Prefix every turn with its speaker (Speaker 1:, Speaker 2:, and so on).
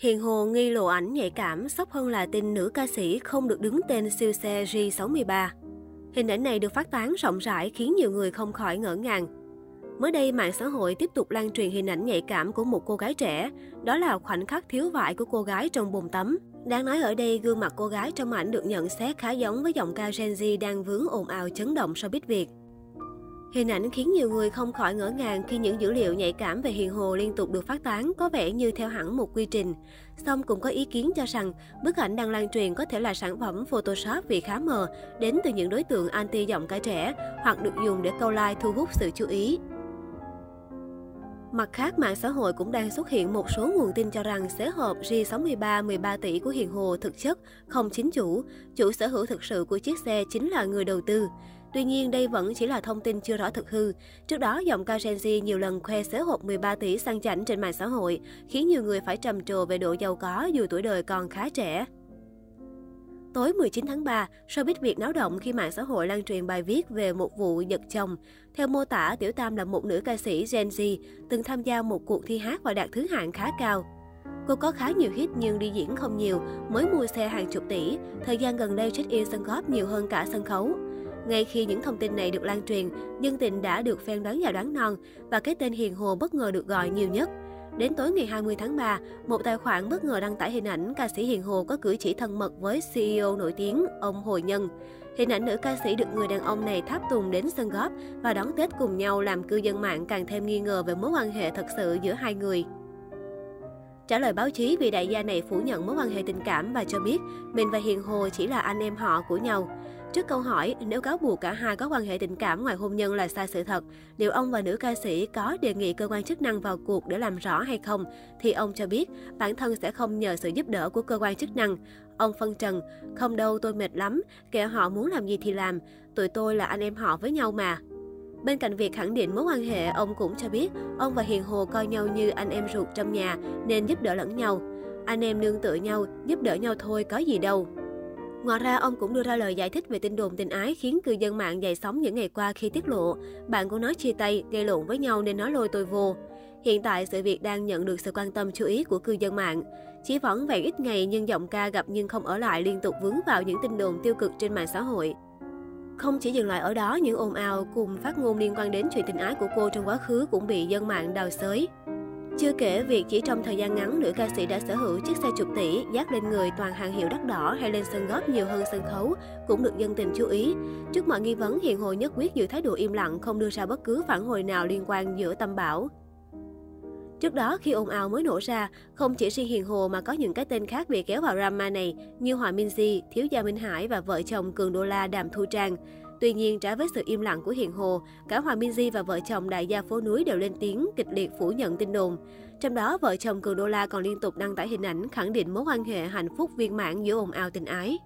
Speaker 1: Hiền Hồ nghi lộ ảnh nhạy cảm, sốc hơn là tin nữ ca sĩ không được đứng tên siêu xe G63. Hình ảnh này được phát tán rộng rãi khiến nhiều người không khỏi ngỡ ngàng. Mới đây, mạng xã hội tiếp tục lan truyền hình ảnh nhạy cảm của một cô gái trẻ. Đó là khoảnh khắc thiếu vải của cô gái trong bồn tắm. Đáng nói ở đây, gương mặt cô gái trong ảnh được nhận xét khá giống với giọng ca Gen Z đang vướng ồn ào chấn động showbiz Việt. Hình ảnh khiến nhiều người không khỏi ngỡ ngàng khi những dữ liệu nhạy cảm về Hiền Hồ liên tục được phát tán có vẻ như theo hẳn một quy trình. Song cũng có ý kiến cho rằng bức ảnh đang lan truyền có thể là sản phẩm Photoshop vì khá mờ, đến từ những đối tượng anti giọng cái trẻ hoặc được dùng để câu like thu hút sự chú ý. Mặt khác, mạng xã hội cũng đang xuất hiện một số nguồn tin cho rằng xế hộp G63 13 tỷ của Hiền Hồ thực chất không chính chủ, chủ sở hữu thực sự của chiếc xe chính là người đầu tư. Tuy nhiên, đây vẫn chỉ là thông tin chưa rõ thực hư. Trước đó, giọng ca Gen Z nhiều lần khoe xế hộp 13 tỷ sang chảnh trên mạng xã hội, khiến nhiều người phải trầm trồ về độ giàu có dù tuổi đời còn khá trẻ. Tối 19 tháng 3, showbiz Việt náo động khi mạng xã hội lan truyền bài viết về một vụ giật chồng. Theo mô tả, Tiểu Tam là một nữ ca sĩ Gen Z, từng tham gia một cuộc thi hát và đạt thứ hạng khá cao. Cô có khá nhiều hit nhưng đi diễn không nhiều, mới mua xe hàng chục tỷ, thời gian gần đây check-in sân góp nhiều hơn cả sân khấu. Ngay khi những thông tin này được lan truyền, nhân tình đã được phen đoán già đoán non và cái tên Hiền Hồ bất ngờ được gọi nhiều nhất. Đến tối ngày 20 tháng 3, một tài khoản bất ngờ đăng tải hình ảnh ca sĩ Hiền Hồ có cử chỉ thân mật với CEO nổi tiếng, ông Hồ Nhân. Hình ảnh nữ ca sĩ được người đàn ông này tháp tùng đến sân góp và đón Tết cùng nhau làm cư dân mạng càng thêm nghi ngờ về mối quan hệ thật sự giữa hai người. Trả lời báo chí, vị đại gia này phủ nhận mối quan hệ tình cảm và cho biết mình và Hiền Hồ chỉ là anh em họ của nhau. Trước câu hỏi nếu cáo buộc cả hai có quan hệ tình cảm ngoài hôn nhân là sai sự thật, liệu ông và nữ ca sĩ có đề nghị cơ quan chức năng vào cuộc để làm rõ hay không, thì ông cho biết bản thân sẽ không nhờ sự giúp đỡ của cơ quan chức năng. Ông phân trần, không đâu tôi mệt lắm, kẻ họ muốn làm gì thì làm, tụi tôi là anh em họ với nhau mà. Bên cạnh việc khẳng định mối quan hệ, ông cũng cho biết ông và Hiền Hồ coi nhau như anh em ruột trong nhà nên giúp đỡ lẫn nhau. Anh em nương tựa nhau, giúp đỡ nhau thôi có gì đâu. Ngoài ra, ông cũng đưa ra lời giải thích về tin đồn tình ái khiến cư dân mạng dậy sóng những ngày qua khi tiết lộ. Bạn của nó chia tay, gây lộn với nhau nên nó lôi tôi vô. Hiện tại, sự việc đang nhận được sự quan tâm chú ý của cư dân mạng. Chỉ vỏn vẹn ít ngày nhưng giọng ca gặp nhưng không ở lại liên tục vướng vào những tin đồn tiêu cực trên mạng xã hội. Không chỉ dừng lại ở đó, những ồn ào cùng phát ngôn liên quan đến chuyện tình ái của cô trong quá khứ cũng bị dân mạng đào xới. Chưa kể việc chỉ trong thời gian ngắn, nữ ca sĩ đã sở hữu chiếc xe chục tỷ, dắt lên người toàn hàng hiệu đắt đỏ hay lên sân góp nhiều hơn sân khấu, cũng được dân tình chú ý. Trước mọi nghi vấn, Hiền Hồ nhất quyết giữ thái độ im lặng, không đưa ra bất cứ phản hồi nào liên quan giữa tâm bảo. Trước đó, khi ồn ào mới nổ ra, không chỉ riêng Hiền Hồ mà có những cái tên khác bị kéo vào drama này như Hòa Minzy, Thiếu Gia Minh Hải và vợ chồng Cường Đô La Đàm Thu Trang. Tuy nhiên, trái với sự im lặng của Hiền Hồ, cả Hòa Minzy và vợ chồng đại gia phố núi đều lên tiếng kịch liệt phủ nhận tin đồn. Trong đó, vợ chồng Cường Đô La còn liên tục đăng tải hình ảnh khẳng định mối quan hệ hạnh phúc viên mãn giữa ồn ào tình ái.